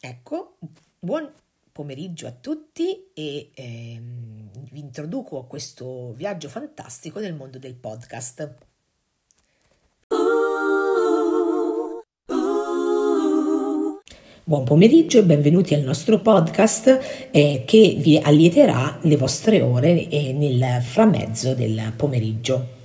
Ecco, buon pomeriggio a tutti e ehm, vi introduco a questo viaggio fantastico nel mondo del podcast. Buon pomeriggio e benvenuti al nostro podcast eh, che vi allieterà le vostre ore eh, nel framezzo del pomeriggio.